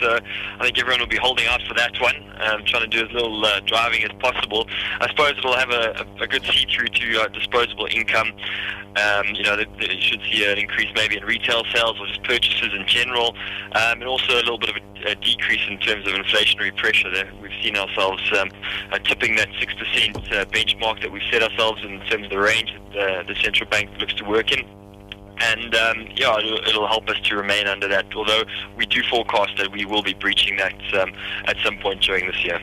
So I think everyone will be holding out for that one, um, trying to do as little uh, driving as possible. I suppose it'll have a, a, good see through to uh, disposable income. Um, you know, you should see an increase maybe in retail sales or just purchases in general, um, and also a little bit of a, a, decrease in terms of inflationary pressure. There, we've seen ourselves um, uh, tipping that six percent uh, benchmark that we've set ourselves in terms of the range that the central bank looks to work in and um, yeah, it'll, it'll, help us to remain under that. Although we do forecast that we will be breaching that um, at some point during this year.